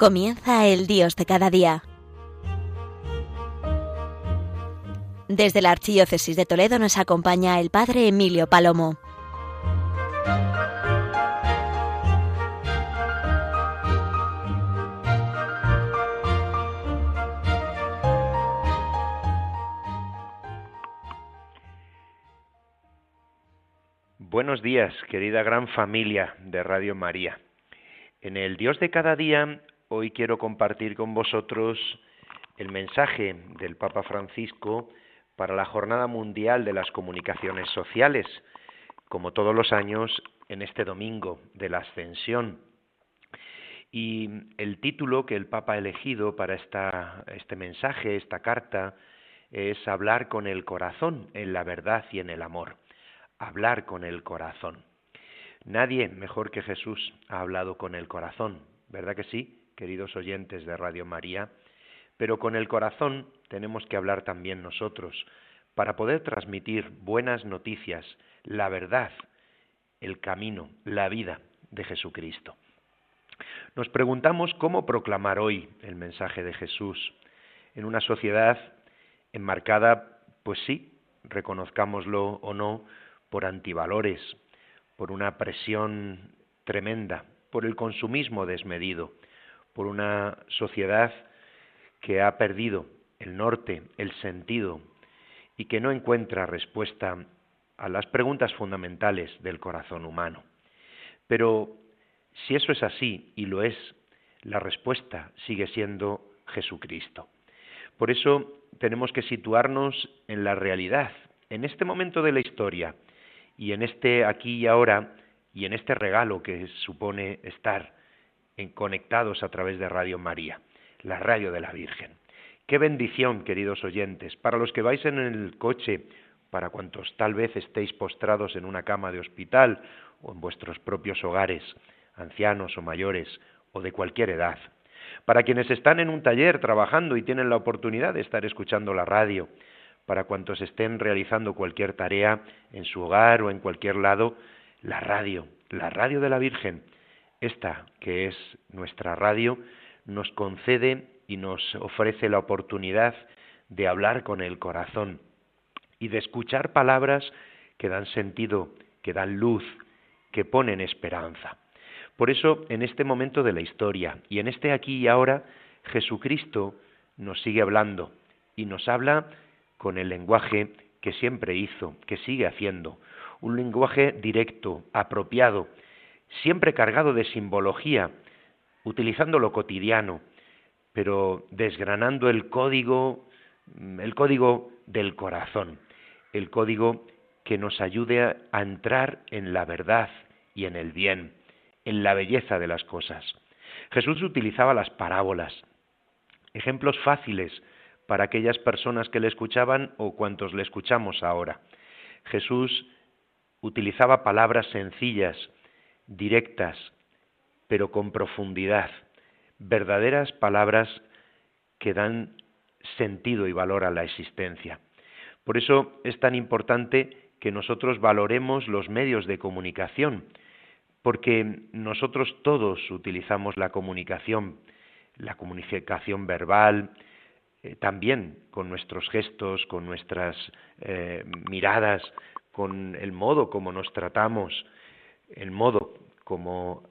Comienza el Dios de cada día. Desde la Archidiócesis de Toledo nos acompaña el Padre Emilio Palomo. Buenos días, querida gran familia de Radio María. En el Dios de cada día, hoy quiero compartir con vosotros el mensaje del Papa Francisco para la Jornada Mundial de las Comunicaciones Sociales, como todos los años en este domingo de la Ascensión. Y el título que el Papa ha elegido para este mensaje, esta carta, es Hablar con el corazón en la verdad y en el amor. Hablar con el corazón. Nadie mejor que Jesús ha hablado con el corazón, ¿verdad que sí, queridos oyentes de Radio María? Pero con el corazón tenemos que hablar también nosotros, para poder transmitir buenas noticias, la verdad, el camino, la vida de Jesucristo. Nos preguntamos cómo proclamar hoy el mensaje de Jesús en una sociedad enmarcada, pues sí, reconozcámoslo o no, por antivalores, por una presión tremenda, por el consumismo desmedido, por una sociedad que ha perdido el norte, el sentido, y que no encuentra respuesta a las preguntas fundamentales del corazón humano. Pero si eso es así, y lo es, la respuesta sigue siendo Jesucristo. Por eso tenemos que situarnos en la realidad, en este momento de la historia, y en este aquí y ahora y en este regalo que supone estar conectados a través de Radio María, la radio de la Virgen. Qué bendición, queridos oyentes, para los que vais en el coche, para cuantos tal vez estéis postrados en una cama de hospital o en vuestros propios hogares, ancianos o mayores o de cualquier edad, para quienes están en un taller trabajando y tienen la oportunidad de estar escuchando la radio, para cuantos estén realizando cualquier tarea en su hogar o en cualquier lado, la radio, la radio de la Virgen, esta que es nuestra radio, nos concede y nos ofrece la oportunidad de hablar con el corazón y de escuchar palabras que dan sentido, que dan luz, que ponen esperanza. Por eso, en este momento de la historia y en este aquí y ahora, Jesucristo nos sigue hablando y nos habla con el lenguaje que siempre hizo, que sigue haciendo, un lenguaje directo, apropiado, siempre cargado de simbología, utilizando lo cotidiano, pero desgranando el código, el código del corazón, el código que nos ayude a entrar en la verdad y en el bien, en la belleza de las cosas. Jesús utilizaba las parábolas, ejemplos fáciles para aquellas personas que le escuchaban o cuantos le escuchamos ahora. Jesús utilizaba palabras sencillas, directas, pero con profundidad, verdaderas palabras que dan sentido y valor a la existencia. Por eso es tan importante que nosotros valoremos los medios de comunicación, porque nosotros todos utilizamos la comunicación, la comunicación verbal, eh, también con nuestros gestos, con nuestras eh, miradas, con el modo como nos tratamos, el modo como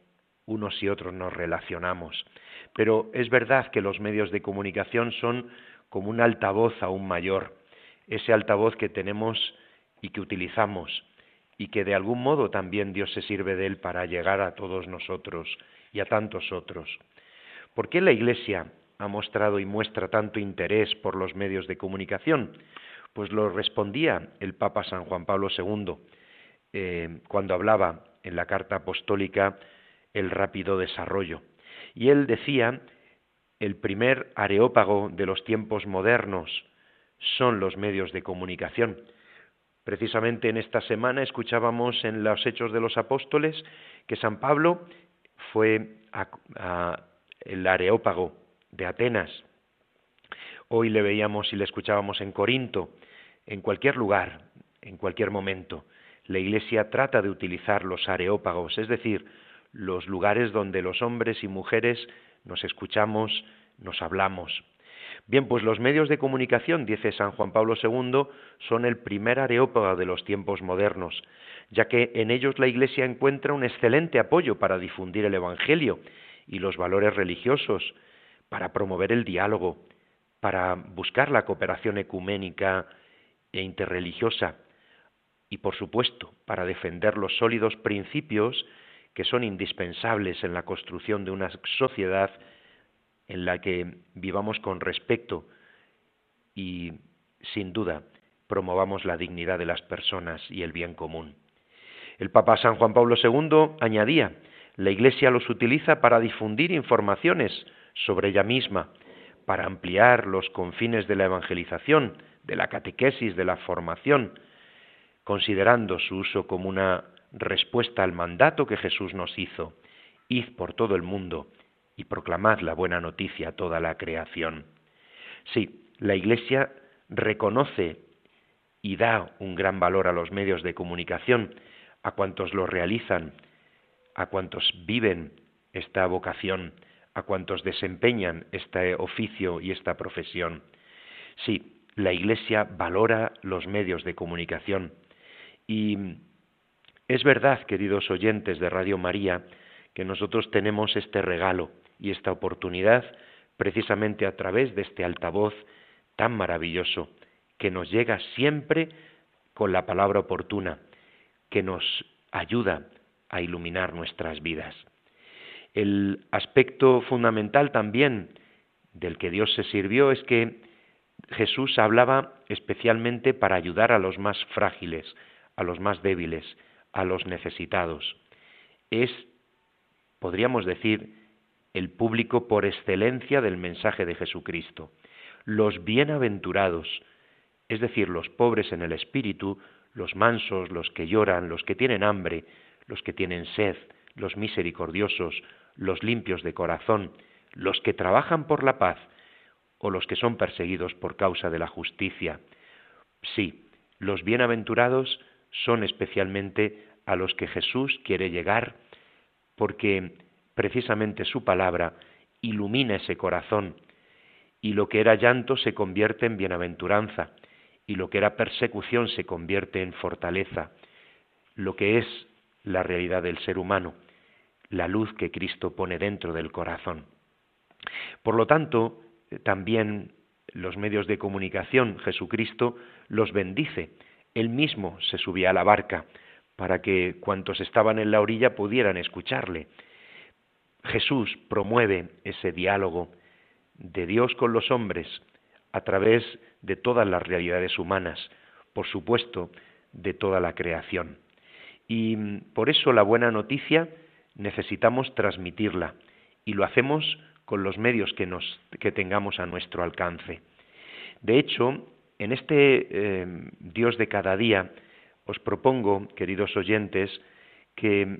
unos y otros nos relacionamos. Pero es verdad que los medios de comunicación son como un altavoz aún mayor, ese altavoz que tenemos y que utilizamos y que de algún modo también Dios se sirve de él para llegar a todos nosotros y a tantos otros. ¿Por qué la Iglesia ha mostrado y muestra tanto interés por los medios de comunicación? Pues lo respondía el Papa San Juan Pablo II eh, cuando hablaba en la carta apostólica el rápido desarrollo. Y él decía, el primer areópago de los tiempos modernos son los medios de comunicación. Precisamente en esta semana escuchábamos en los Hechos de los Apóstoles que San Pablo fue el areópago de Atenas. Hoy le veíamos y le escuchábamos en Corinto, en cualquier lugar, en cualquier momento. La Iglesia trata de utilizar los areópagos, es decir, los lugares donde los hombres y mujeres nos escuchamos, nos hablamos. Bien, pues los medios de comunicación, dice San Juan Pablo II, son el primer areópago de los tiempos modernos, ya que en ellos la Iglesia encuentra un excelente apoyo para difundir el Evangelio y los valores religiosos, para promover el diálogo, para buscar la cooperación ecuménica e interreligiosa y, por supuesto, para defender los sólidos principios que son indispensables en la construcción de una sociedad en la que vivamos con respeto y, sin duda, promovamos la dignidad de las personas y el bien común. El Papa San Juan Pablo II añadía, la Iglesia los utiliza para difundir informaciones sobre ella misma, para ampliar los confines de la evangelización, de la catequesis, de la formación, considerando su uso como una respuesta al mandato que Jesús nos hizo, id por todo el mundo y proclamad la buena noticia a toda la creación. Sí, la Iglesia reconoce y da un gran valor a los medios de comunicación, a cuantos lo realizan, a cuantos viven esta vocación, a cuantos desempeñan este oficio y esta profesión. Sí, la Iglesia valora los medios de comunicación y es verdad, queridos oyentes de Radio María, que nosotros tenemos este regalo, y esta oportunidad precisamente a través de este altavoz tan maravilloso que nos llega siempre con la palabra oportuna, que nos ayuda a iluminar nuestras vidas. El aspecto fundamental también del que Dios se sirvió es que Jesús hablaba especialmente para ayudar a los más frágiles, a los más débiles, a los necesitados. Es, podríamos decir, el público por excelencia del mensaje de Jesucristo. Los bienaventurados, es decir, los pobres en el espíritu, los mansos, los que lloran, los que tienen hambre, los que tienen sed, los misericordiosos, los limpios de corazón, los que trabajan por la paz o los que son perseguidos por causa de la justicia. Sí, los bienaventurados son especialmente a los que Jesús quiere llegar porque precisamente su palabra ilumina ese corazón y lo que era llanto se convierte en bienaventuranza y lo que era persecución se convierte en fortaleza, lo que es la realidad del ser humano, la luz que Cristo pone dentro del corazón. Por lo tanto, también los medios de comunicación, Jesucristo los bendice. Él mismo se subía a la barca para que cuantos estaban en la orilla pudieran escucharle. Jesús promueve ese diálogo de Dios con los hombres a través de todas las realidades humanas, por supuesto, de toda la creación. Y por eso la buena noticia necesitamos transmitirla y lo hacemos con los medios que, que tengamos a nuestro alcance. De hecho, en este eh, Dios de cada día os propongo, queridos oyentes, que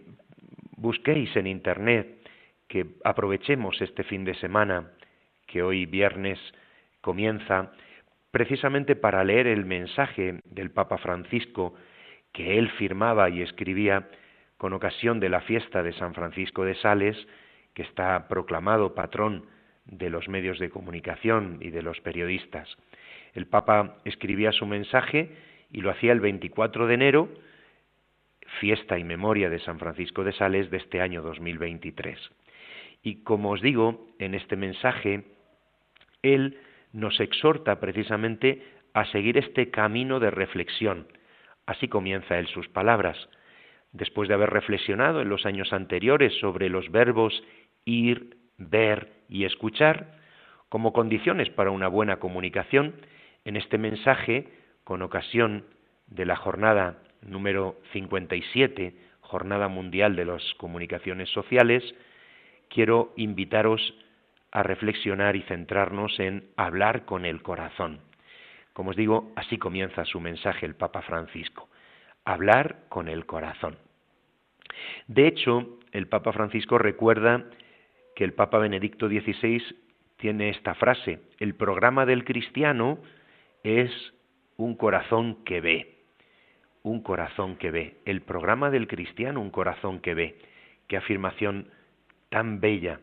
busquéis en Internet que aprovechemos este fin de semana, que hoy viernes comienza, precisamente para leer el mensaje del Papa Francisco que él firmaba y escribía con ocasión de la fiesta de San Francisco de Sales, que está proclamado patrón de los medios de comunicación y de los periodistas. El Papa escribía su mensaje y lo hacía el 24 de enero, fiesta y memoria de San Francisco de Sales de este año 2023. Y como os digo, en este mensaje, Él nos exhorta precisamente a seguir este camino de reflexión. Así comienza Él sus palabras. Después de haber reflexionado en los años anteriores sobre los verbos ir, ver y escuchar, como condiciones para una buena comunicación, en este mensaje, con ocasión de la jornada número 57, Jornada Mundial de las Comunicaciones Sociales, quiero invitaros a reflexionar y centrarnos en hablar con el corazón. Como os digo, así comienza su mensaje el Papa Francisco, hablar con el corazón. De hecho, el Papa Francisco recuerda que el Papa Benedicto XVI tiene esta frase, el programa del cristiano es un corazón que ve, un corazón que ve, el programa del cristiano un corazón que ve. Qué afirmación tan bella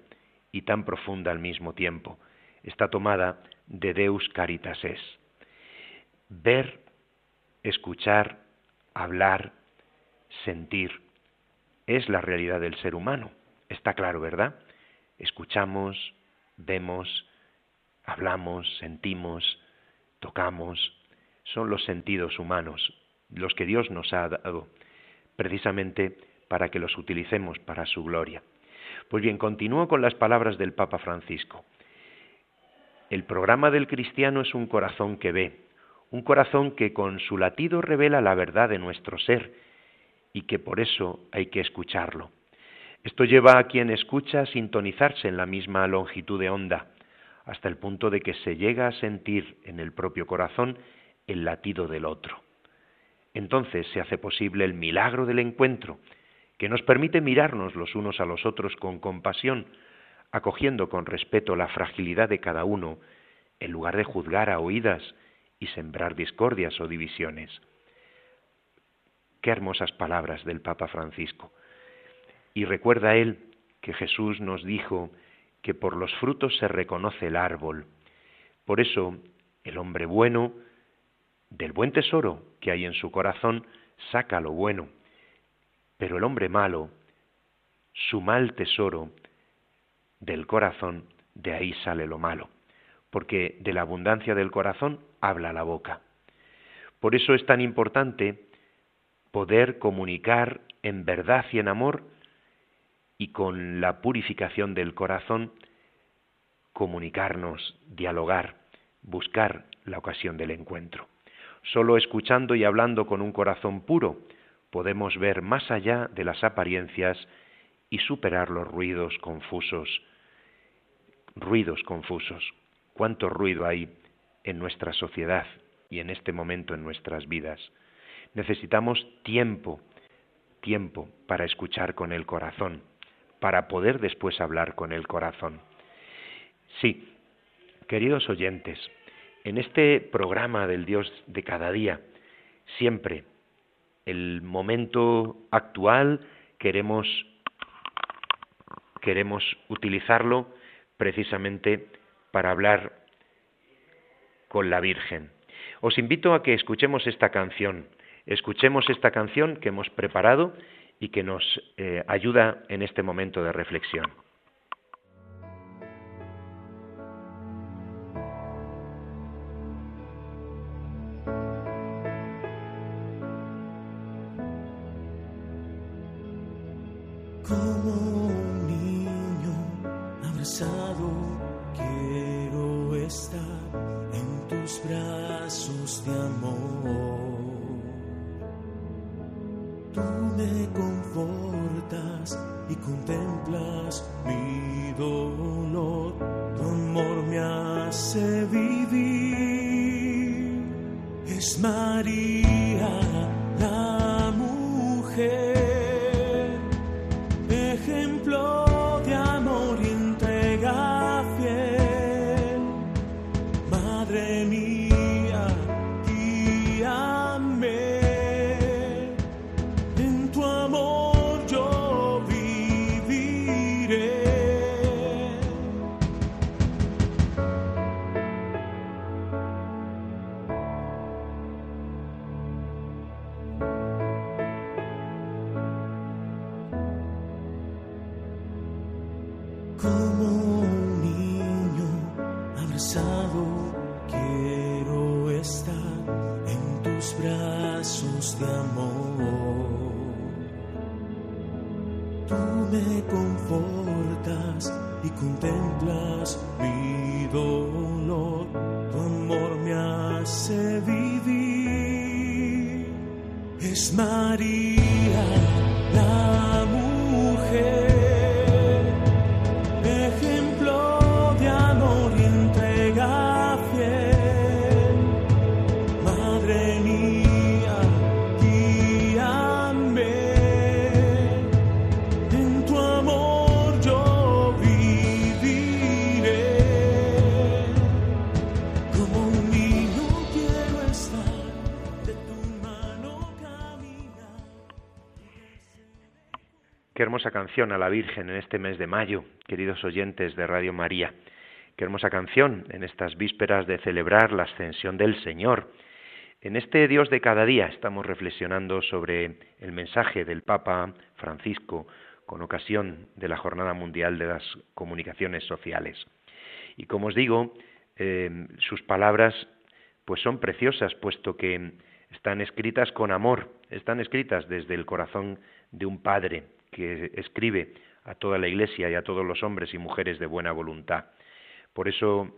y tan profunda al mismo tiempo. Está tomada de Deus Caritas es. Ver, escuchar, hablar, sentir, es la realidad del ser humano. Está claro, ¿verdad? Escuchamos, vemos, hablamos, sentimos, tocamos. Son los sentidos humanos, los que Dios nos ha dado, precisamente para que los utilicemos para su gloria. Pues bien, continúo con las palabras del Papa Francisco. El programa del cristiano es un corazón que ve, un corazón que con su latido revela la verdad de nuestro ser y que por eso hay que escucharlo. Esto lleva a quien escucha a sintonizarse en la misma longitud de onda, hasta el punto de que se llega a sentir en el propio corazón el latido del otro. Entonces se hace posible el milagro del encuentro, que nos permite mirarnos los unos a los otros con compasión, acogiendo con respeto la fragilidad de cada uno, en lugar de juzgar a oídas y sembrar discordias o divisiones. Qué hermosas palabras del Papa Francisco. Y recuerda él que Jesús nos dijo que por los frutos se reconoce el árbol. Por eso, el hombre bueno, del buen tesoro que hay en su corazón, saca lo bueno, pero el hombre malo, su mal tesoro, del corazón, de ahí sale lo malo, porque de la abundancia del corazón habla la boca. Por eso es tan importante poder comunicar en verdad y en amor y con la purificación del corazón comunicarnos, dialogar, buscar la ocasión del encuentro. Solo escuchando y hablando con un corazón puro podemos ver más allá de las apariencias y superar los ruidos confusos. Ruidos confusos. ¿Cuánto ruido hay en nuestra sociedad y en este momento en nuestras vidas? Necesitamos tiempo, tiempo para escuchar con el corazón, para poder después hablar con el corazón. Sí, queridos oyentes, en este programa del Dios de cada día, siempre el momento actual queremos queremos utilizarlo precisamente para hablar con la Virgen. Os invito a que escuchemos esta canción, escuchemos esta canción que hemos preparado y que nos eh, ayuda en este momento de reflexión. Oh. De amor. Tú me confortas y contemplas mi dolor. Qué hermosa canción a la Virgen en este mes de mayo, queridos oyentes de Radio María. Qué hermosa canción en estas vísperas de celebrar la ascensión del Señor. En este Dios de cada día estamos reflexionando sobre el mensaje del Papa Francisco con ocasión de la Jornada Mundial de las Comunicaciones Sociales. Y como os digo, eh, sus palabras pues son preciosas, puesto que están escritas con amor, están escritas desde el corazón de un padre que escribe a toda la Iglesia y a todos los hombres y mujeres de buena voluntad. Por eso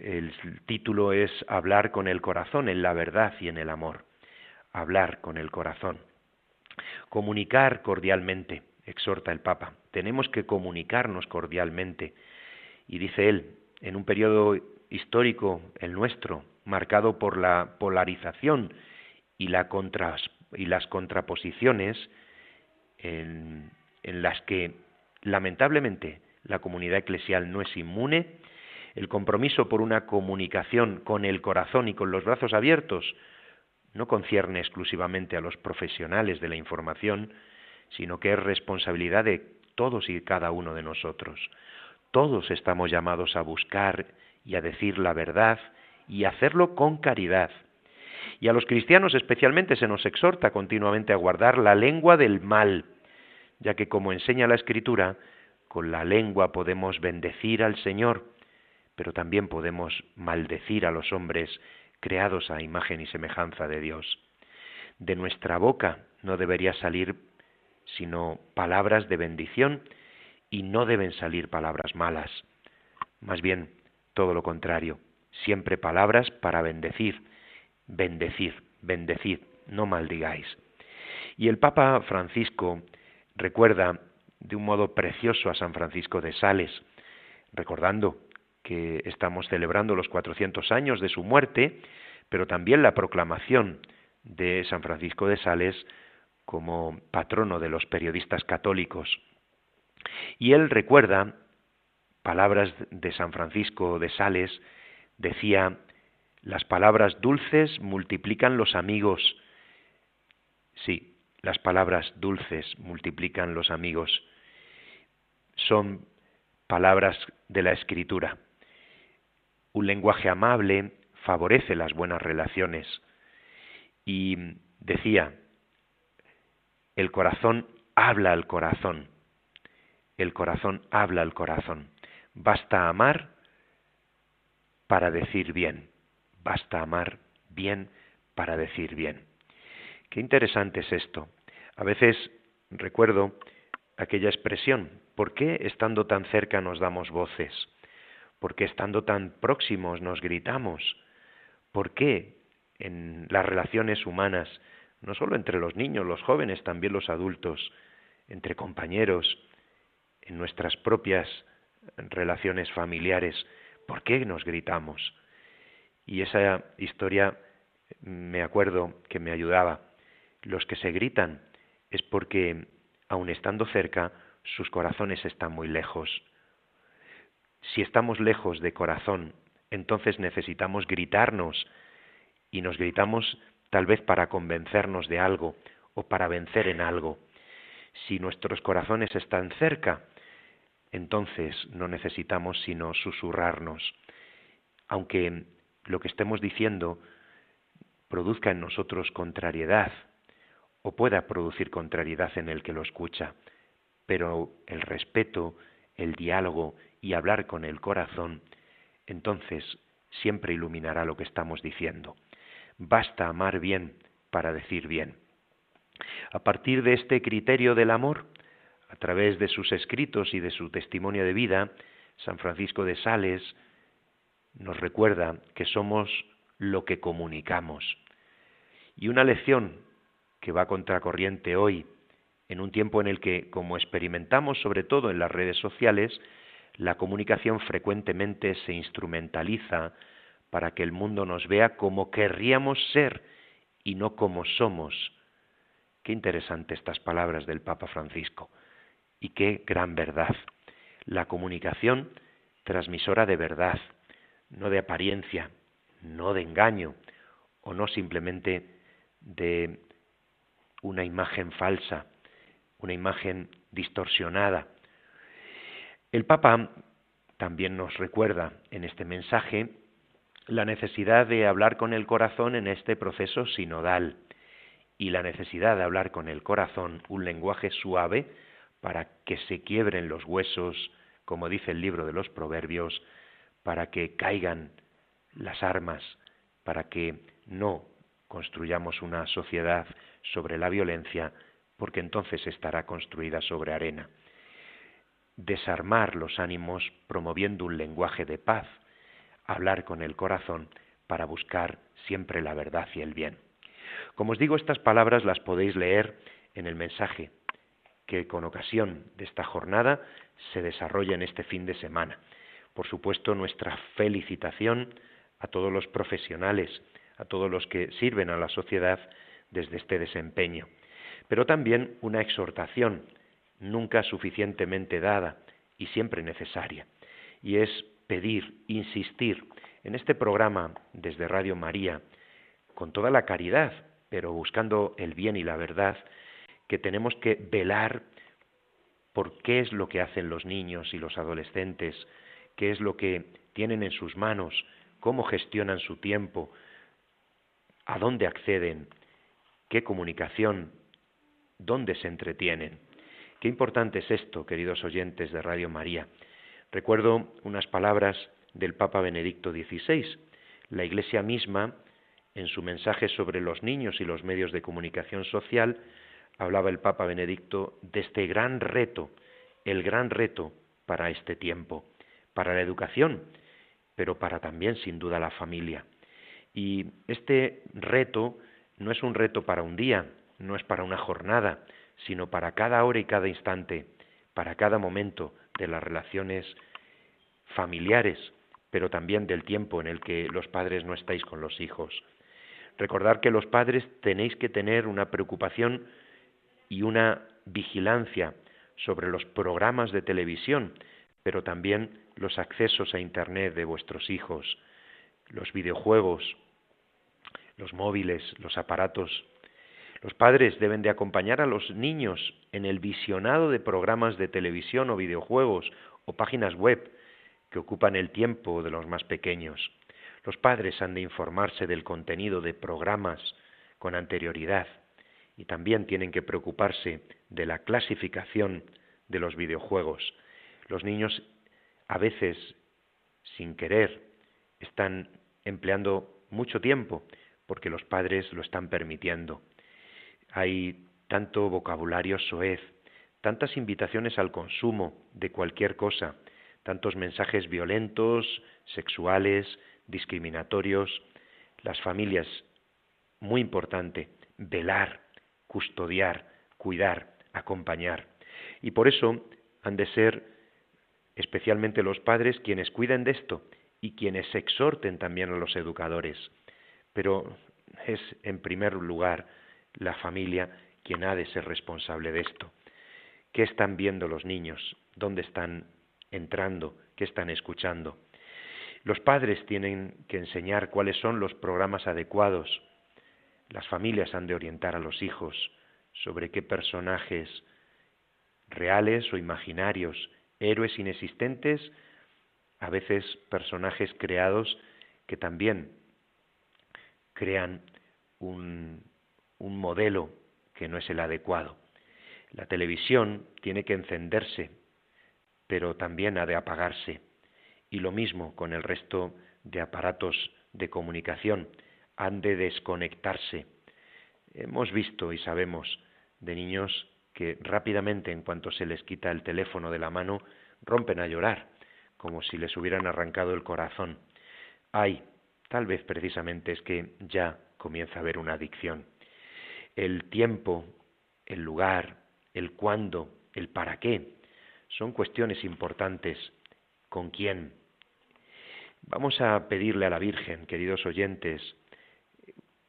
el título es Hablar con el corazón en la verdad y en el amor. Hablar con el corazón. Comunicar cordialmente, exhorta el Papa. Tenemos que comunicarnos cordialmente. Y dice él, en un periodo histórico, el nuestro, marcado por la polarización y, la y las contraposiciones, en, las que lamentablemente la comunidad eclesial no es inmune, el compromiso por una comunicación con el corazón y con los brazos abiertos no concierne exclusivamente a los profesionales de la información, sino que es responsabilidad de todos y cada uno de nosotros. Todos estamos llamados a buscar y a decir la verdad y hacerlo con caridad. Y a los cristianos especialmente se nos exhorta continuamente a guardar la lengua del mal, ya que como enseña la Escritura, con la lengua podemos bendecir al Señor, pero también podemos maldecir a los hombres creados a imagen y semejanza de Dios. De nuestra boca no debería salir sino palabras de bendición y no deben salir palabras malas. Más bien, todo lo contrario, siempre palabras para bendecir, bendecir, bendecir, no maldigáis. Y el Papa Francisco recuerda de un modo precioso a San Francisco de Sales, recordando que estamos celebrando los 400 años de su muerte, pero también la proclamación de San Francisco de Sales como patrono de los periodistas católicos. Y él recuerda palabras de San Francisco de Sales, decía, las palabras dulces multiplican los amigos. Sí, las palabras dulces multiplican los amigos. Son palabras de la escritura. Un lenguaje amable favorece las buenas relaciones. Y decía, el corazón habla al corazón. El corazón habla al corazón. Basta amar para decir bien. Basta amar bien para decir bien. Qué interesante es esto. A veces recuerdo aquella expresión, ¿por qué estando tan cerca nos damos voces? ¿Por qué estando tan próximos nos gritamos? ¿Por qué en las relaciones humanas, no solo entre los niños, los jóvenes, también los adultos, entre compañeros, en nuestras propias relaciones familiares, ¿por qué nos gritamos? Y esa historia me acuerdo que me ayudaba los que se gritan es porque, aun estando cerca, sus corazones están muy lejos. Si estamos lejos de corazón, entonces necesitamos gritarnos y nos gritamos tal vez para convencernos de algo o para vencer en algo. Si nuestros corazones están cerca, entonces no necesitamos sino susurrarnos, aunque lo que estemos diciendo produzca en nosotros contrariedad, o pueda producir contrariedad en el que lo escucha, pero el respeto, el diálogo y hablar con el corazón, entonces siempre iluminará lo que estamos diciendo. Basta amar bien para decir bien. A partir de este criterio del amor, a través de sus escritos y de su testimonio de vida, San Francisco de Sales nos recuerda que somos lo que comunicamos. Y una lección que va contracorriente hoy, en un tiempo en el que, como experimentamos sobre todo en las redes sociales, la comunicación frecuentemente se instrumentaliza para que el mundo nos vea como querríamos ser y no como somos. Qué interesante estas palabras del Papa Francisco y qué gran verdad. La comunicación transmisora de verdad, no de apariencia, no de engaño o no simplemente de una imagen falsa, una imagen distorsionada. El Papa también nos recuerda en este mensaje la necesidad de hablar con el corazón en este proceso sinodal y la necesidad de hablar con el corazón un lenguaje suave para que se quiebren los huesos, como dice el libro de los Proverbios, para que caigan las armas, para que no construyamos una sociedad sobre la violencia, porque entonces estará construida sobre arena. Desarmar los ánimos promoviendo un lenguaje de paz, hablar con el corazón para buscar siempre la verdad y el bien. Como os digo, estas palabras las podéis leer en el mensaje que con ocasión de esta jornada se desarrolla en este fin de semana. Por supuesto, nuestra felicitación a todos los profesionales, a todos los que sirven a la sociedad desde este desempeño, pero también una exhortación nunca suficientemente dada y siempre necesaria, y es pedir, insistir en este programa desde Radio María, con toda la caridad, pero buscando el bien y la verdad, que tenemos que velar por qué es lo que hacen los niños y los adolescentes, qué es lo que tienen en sus manos, cómo gestionan su tiempo, a dónde acceden, qué comunicación, dónde se entretienen. Qué importante es esto, queridos oyentes de Radio María. Recuerdo unas palabras del Papa Benedicto XVI. La Iglesia misma, en su mensaje sobre los niños y los medios de comunicación social, hablaba el Papa Benedicto de este gran reto, el gran reto para este tiempo, para la educación, pero para también, sin duda, la familia. Y este reto no es un reto para un día, no es para una jornada, sino para cada hora y cada instante, para cada momento de las relaciones familiares, pero también del tiempo en el que los padres no estáis con los hijos. Recordar que los padres tenéis que tener una preocupación y una vigilancia sobre los programas de televisión, pero también los accesos a Internet de vuestros hijos, los videojuegos, los móviles, los aparatos. Los padres deben de acompañar a los niños en el visionado de programas de televisión o videojuegos o páginas web que ocupan el tiempo de los más pequeños. Los padres han de informarse del contenido de programas con anterioridad y también tienen que preocuparse de la clasificación de los videojuegos. Los niños a veces, sin querer, están empleando mucho tiempo porque los padres lo están permitiendo. Hay tanto vocabulario soez, tantas invitaciones al consumo de cualquier cosa, tantos mensajes violentos, sexuales, discriminatorios. Las familias, muy importante, velar custodiar, cuidar, acompañar. Y por eso han de ser especialmente los padres quienes cuiden de esto y quienes exhorten también a los educadores. Pero es en primer lugar la familia quien ha de ser responsable de esto. ¿Qué están viendo los niños? ¿Dónde están entrando? ¿Qué están escuchando? Los padres tienen que enseñar cuáles son los programas adecuados las familias han de orientar a los hijos sobre qué personajes reales o imaginarios, héroes inexistentes, a veces personajes creados que también crean un, un modelo que no es el adecuado. La televisión tiene que encenderse, pero también ha de apagarse. Y lo mismo con el resto de aparatos de comunicación han de desconectarse. Hemos visto y sabemos de niños que rápidamente, en cuanto se les quita el teléfono de la mano, rompen a llorar, como si les hubieran arrancado el corazón. Ay, tal vez precisamente es que ya comienza a haber una adicción. El tiempo, el lugar, el cuándo, el para qué, son cuestiones importantes. ¿Con quién? Vamos a pedirle a la Virgen, queridos oyentes,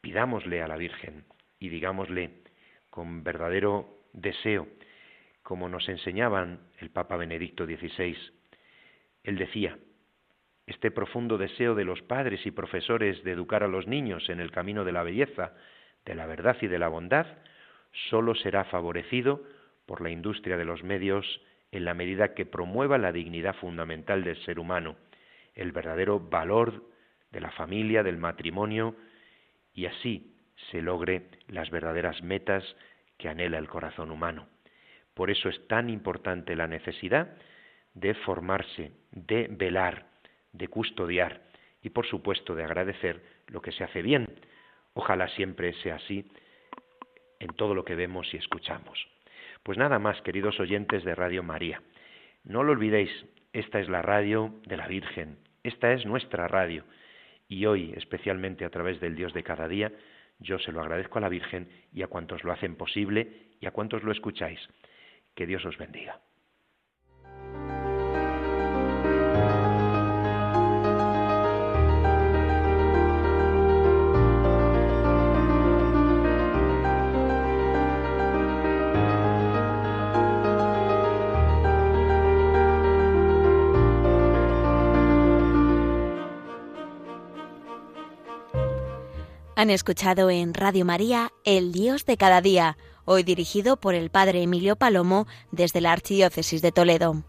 pidámosle a la Virgen y digámosle con verdadero deseo, como nos enseñaban el Papa Benedicto XVI. Él decía, este profundo deseo de los padres y profesores de educar a los niños en el camino de la belleza, de la verdad y de la bondad, sólo será favorecido por la industria de los medios en la medida que promueva la dignidad fundamental del ser humano, el verdadero valor de la familia, del matrimonio, y así se logre las verdaderas metas que anhela el corazón humano. Por eso es tan importante la necesidad de formarse, de velar, de custodiar y por supuesto de agradecer lo que se hace bien. Ojalá siempre sea así en todo lo que vemos y escuchamos. Pues nada más, queridos oyentes de Radio María. No lo olvidéis, esta es la radio de la Virgen, esta es nuestra radio. Y hoy, especialmente a través del Dios de cada día, yo se lo agradezco a la Virgen y a cuantos lo hacen posible y a cuantos lo escucháis. Que Dios os bendiga. Han escuchado en Radio María El Dios de cada día, hoy dirigido por el Padre Emilio Palomo desde la Archidiócesis de Toledo.